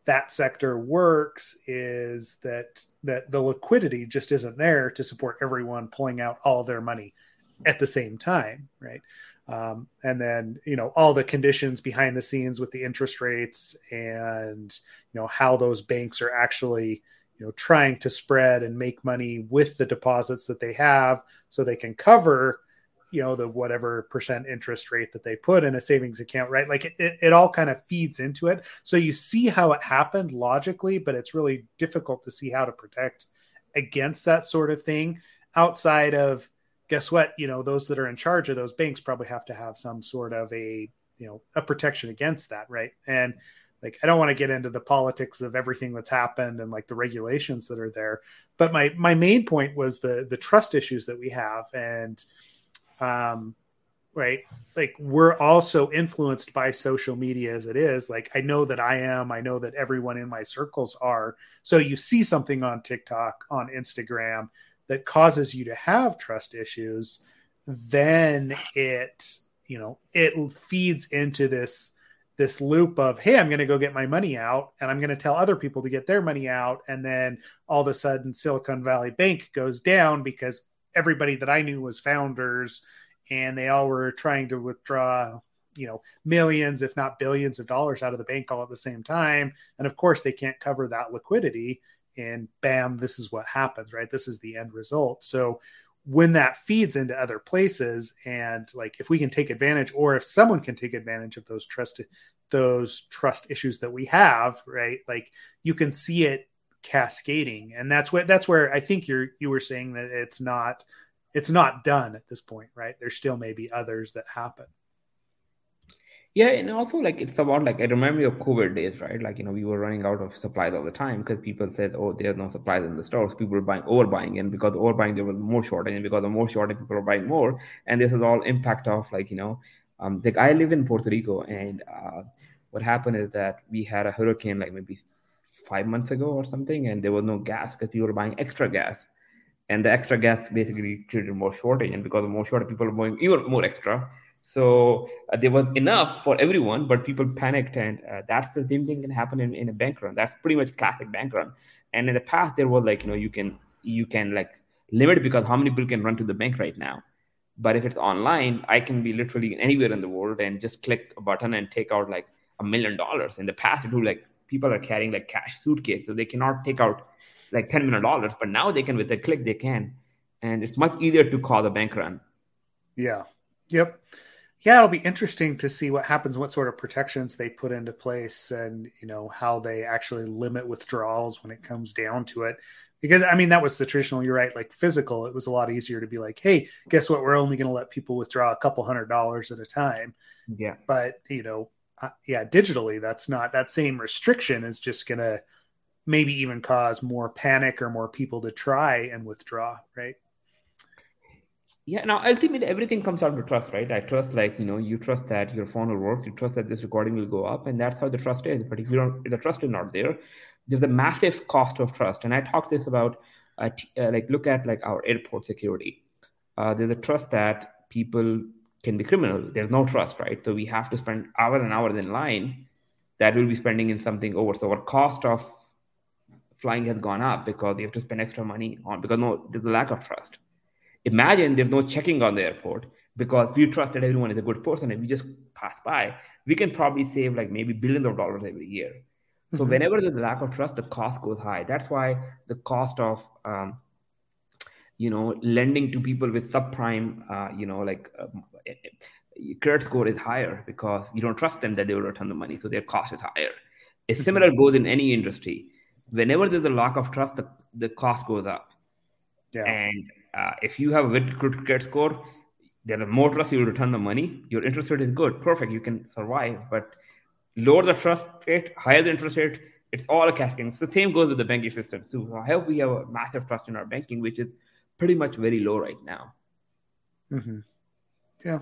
that sector works is that that the liquidity just isn't there to support everyone pulling out all their money at the same time, right? Um, and then you know all the conditions behind the scenes with the interest rates and you know how those banks are actually you know trying to spread and make money with the deposits that they have so they can cover you know the whatever percent interest rate that they put in a savings account right like it, it, it all kind of feeds into it so you see how it happened logically but it's really difficult to see how to protect against that sort of thing outside of guess what? You know, those that are in charge of those banks probably have to have some sort of a, you know, a protection against that, right? And like I don't want to get into the politics of everything that's happened and like the regulations that are there, but my my main point was the the trust issues that we have and um right? Like we're also influenced by social media as it is. Like i know that i am. I know that everyone in my circles are. So you see something on tiktok on instagram that causes you to have trust issues, then it, you know, it feeds into this this loop of hey i'm going to go get my money out and i'm going to tell other people to get their money out and then all of a sudden silicon valley bank goes down because everybody that i knew was founders and they all were trying to withdraw you know millions if not billions of dollars out of the bank all at the same time and of course they can't cover that liquidity and bam, this is what happens, right? This is the end result. So when that feeds into other places and like if we can take advantage or if someone can take advantage of those trust those trust issues that we have right like you can see it cascading and that's what that's where i think you're you were saying that it's not it's not done at this point right there still may be others that happen yeah, and also like it's about like I remember your COVID days, right? Like you know we were running out of supplies all the time because people said, "Oh, there's no supplies in the stores." People were buying overbuying, and because overbuying there was more shortage, and because of more shortage, people were buying more. And this is all impact of like you know, um, like I live in Puerto Rico, and uh, what happened is that we had a hurricane like maybe five months ago or something, and there was no gas because people were buying extra gas, and the extra gas basically created more shortage, and because of more shortage, people are buying even more extra so uh, there was enough for everyone, but people panicked, and uh, that's the same thing can happen in, in a bank run. That's pretty much classic bank run. And in the past, there was like you know you can you can like limit because how many people can run to the bank right now. But if it's online, I can be literally anywhere in the world and just click a button and take out like a million dollars. In the past, it would like people are carrying like cash suitcase, so they cannot take out like ten million dollars. But now they can with a click they can, and it's much easier to call the bank run. Yeah. Yep yeah, it'll be interesting to see what happens, what sort of protections they put into place, and you know how they actually limit withdrawals when it comes down to it. Because I mean, that was the traditional. You're right, like physical. It was a lot easier to be like, hey, guess what? We're only going to let people withdraw a couple hundred dollars at a time. Yeah. But you know, uh, yeah, digitally, that's not that same restriction is just going to maybe even cause more panic or more people to try and withdraw, right? yeah now ultimately everything comes down to trust right? I trust like you know you trust that your phone will work you trust that this recording will go up and that's how the trust is. But if you don't the trust is not there there's a massive cost of trust. And i talked this about uh, t- uh, like look at like our airport security. Uh, there's a trust that people can be criminal there's no trust right so we have to spend hours and hours in line that we'll be spending in something over so our cost of flying has gone up because you have to spend extra money on because no there's a lack of trust Imagine there's no checking on the airport because we trust that everyone is a good person and we just pass by. We can probably save like maybe billions of dollars every year. So mm-hmm. whenever there's a lack of trust, the cost goes high. That's why the cost of um, you know lending to people with subprime, uh, you know, like um, credit score is higher because you don't trust them that they will return the money, so their cost is higher. A mm-hmm. similar goes in any industry. Whenever there's a lack of trust, the, the cost goes up. Yeah. And uh, if you have a good credit score, there's more trust, you'll return the money. Your interest rate is good, perfect, you can survive. But lower the trust rate, higher the interest rate, it's all a cascading. So the same goes with the banking system. So I hope we have a massive trust in our banking, which is pretty much very low right now. Mm-hmm. Yeah.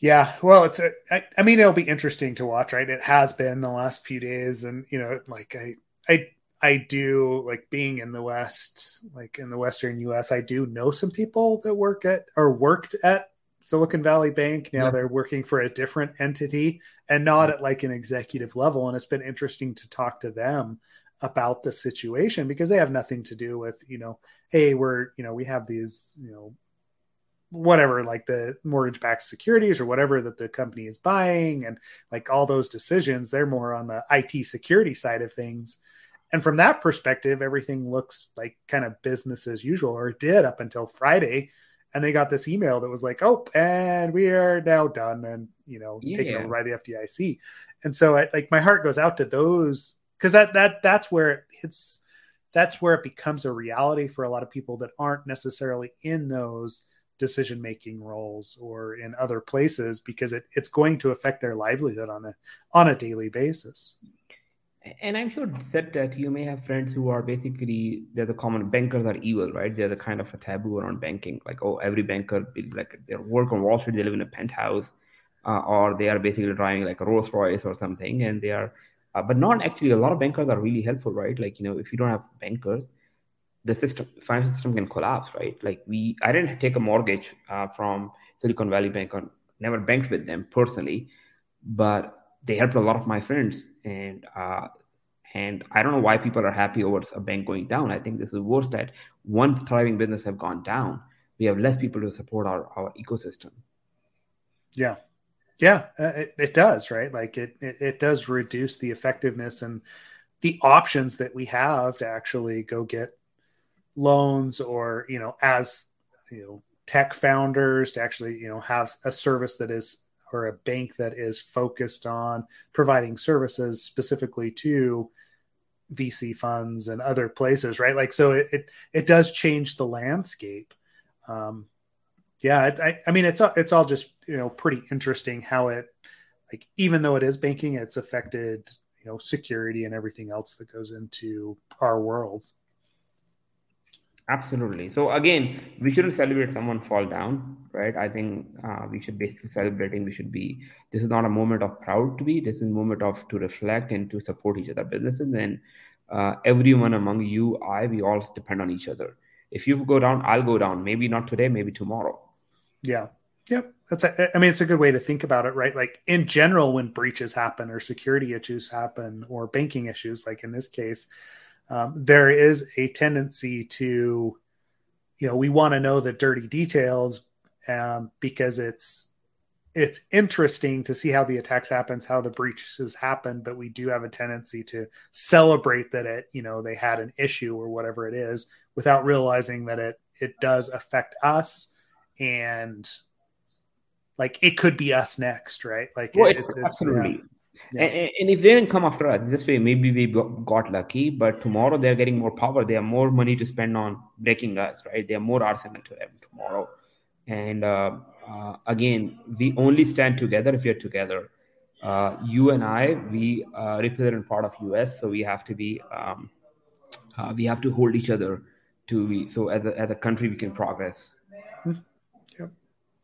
Yeah, well, it's a, I, I mean, it'll be interesting to watch, right? It has been the last few days, and you know, like I, I I do like being in the West, like in the Western US, I do know some people that work at or worked at Silicon Valley Bank. Now yeah. they're working for a different entity and not at like an executive level. And it's been interesting to talk to them about the situation because they have nothing to do with, you know, hey, we're, you know, we have these, you know, whatever, like the mortgage backed securities or whatever that the company is buying and like all those decisions. They're more on the IT security side of things and from that perspective, everything looks like kind of business as usual, or it did up until Friday. And they got this email that was like, "Oh, and we are now done," and you know, yeah. taken over by the FDIC. And so, I, like, my heart goes out to those because that that that's where it hits. That's where it becomes a reality for a lot of people that aren't necessarily in those decision making roles or in other places because it, it's going to affect their livelihood on a on a daily basis and I'm sure said that you may have friends who are basically they're the common bankers are evil, right? They're the kind of a taboo around banking. Like, oh, every banker like they work on Wall Street, they live in a penthouse, uh, or they are basically driving like a Rolls Royce or something, and they are. Uh, but not actually. A lot of bankers are really helpful, right? Like you know, if you don't have bankers, the system financial system can collapse, right? Like we, I didn't take a mortgage uh, from Silicon Valley Bank, or never banked with them personally, but they helped a lot of my friends and uh, and i don't know why people are happy over a bank going down. I think this is worse that one thriving business have gone down. We have less people to support our, our ecosystem. Yeah. Yeah uh, it, it does right? Like it, it it does reduce the effectiveness and the options that we have to actually go get loans or you know as you know tech founders to actually you know have a service that is or a bank that is focused on providing services specifically to VC funds and other places, right? Like, so it it, it does change the landscape. Um, yeah, it, I, I mean, it's all, it's all just you know pretty interesting how it like even though it is banking, it's affected you know security and everything else that goes into our world. Absolutely. So again, we shouldn't celebrate someone fall down, right? I think uh, we should basically celebrating. We should be. This is not a moment of proud to be. This is a moment of to reflect and to support each other businesses. And uh, everyone among you, I, we all depend on each other. If you go down, I'll go down. Maybe not today, maybe tomorrow. Yeah. Yep. That's. A, I mean, it's a good way to think about it, right? Like in general, when breaches happen or security issues happen or banking issues, like in this case um, there is a tendency to, you know, we want to know the dirty details um, because it's it's interesting to see how the attacks happens, how the breaches happen, but we do have a tendency to celebrate that it, you know, they had an issue or whatever it is, without realizing that it it does affect us and like it could be us next, right? Like well, it, it, absolutely. Yeah. And, and, if they didn't come after us this way, maybe we got lucky. But tomorrow they're getting more power. They have more money to spend on breaking us, right? They have more arsenal to them tomorrow. And uh, uh, again, we only stand together if we're together. Uh, you and I, we uh, represent part of US, so we have to be, um, uh, we have to hold each other to be. So as a, as a country, we can progress.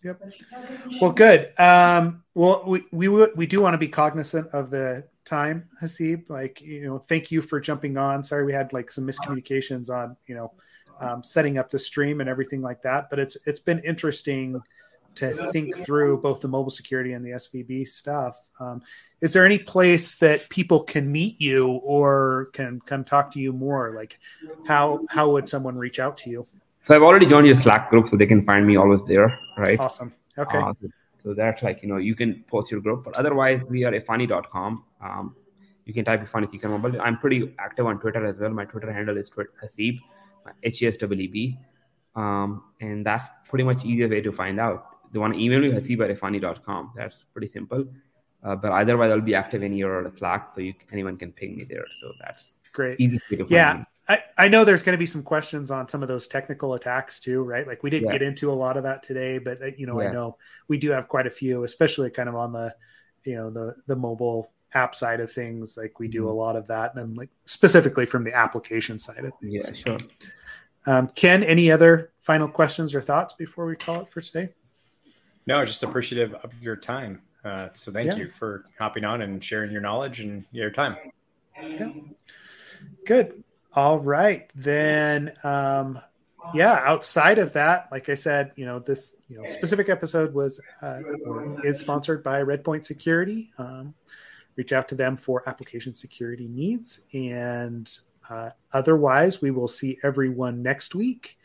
Yep. Well, good. Um, well, we we we do want to be cognizant of the time, Haseeb. Like, you know, thank you for jumping on. Sorry, we had like some miscommunications on, you know, um, setting up the stream and everything like that. But it's it's been interesting to think through both the mobile security and the SVB stuff. Um, is there any place that people can meet you or can come talk to you more? Like, how how would someone reach out to you? So I've already joined your Slack group, so they can find me always there, right? Awesome. Okay. Uh, so, so, that's like you know you can post your group, but otherwise we are efani.com. Um, you can type Efani Secure Mobile. I'm pretty active on Twitter as well. My Twitter handle is Haseeb, H E S W E B, um, and that's pretty much easier way to find out. They want to email me Haseeb at efani.com. That's pretty simple. Uh, but otherwise, I'll be active in your Slack, so you, anyone can ping me there. So that's great. Easiest way to find yeah. Me. I, I know there's going to be some questions on some of those technical attacks too, right? Like we didn't yeah. get into a lot of that today, but uh, you know, yeah. I know we do have quite a few, especially kind of on the, you know, the the mobile app side of things. Like we do mm-hmm. a lot of that, and like specifically from the application side of things. Yeah, sure. Um, Ken, any other final questions or thoughts before we call it for today? No, just appreciative of your time. Uh, so thank yeah. you for hopping on and sharing your knowledge and your time. Yeah. Good. All right, then. Um, yeah, outside of that, like I said, you know, this you know specific episode was uh, is sponsored by Redpoint Security. Um, reach out to them for application security needs, and uh, otherwise, we will see everyone next week.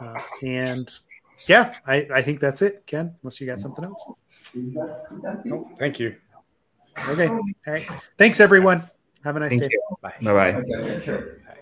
Uh, and yeah, I, I think that's it, Ken. Unless you got something else. Oh, thank you. Okay. All right. Thanks, everyone. Have a nice Thank day. Bye. Bye.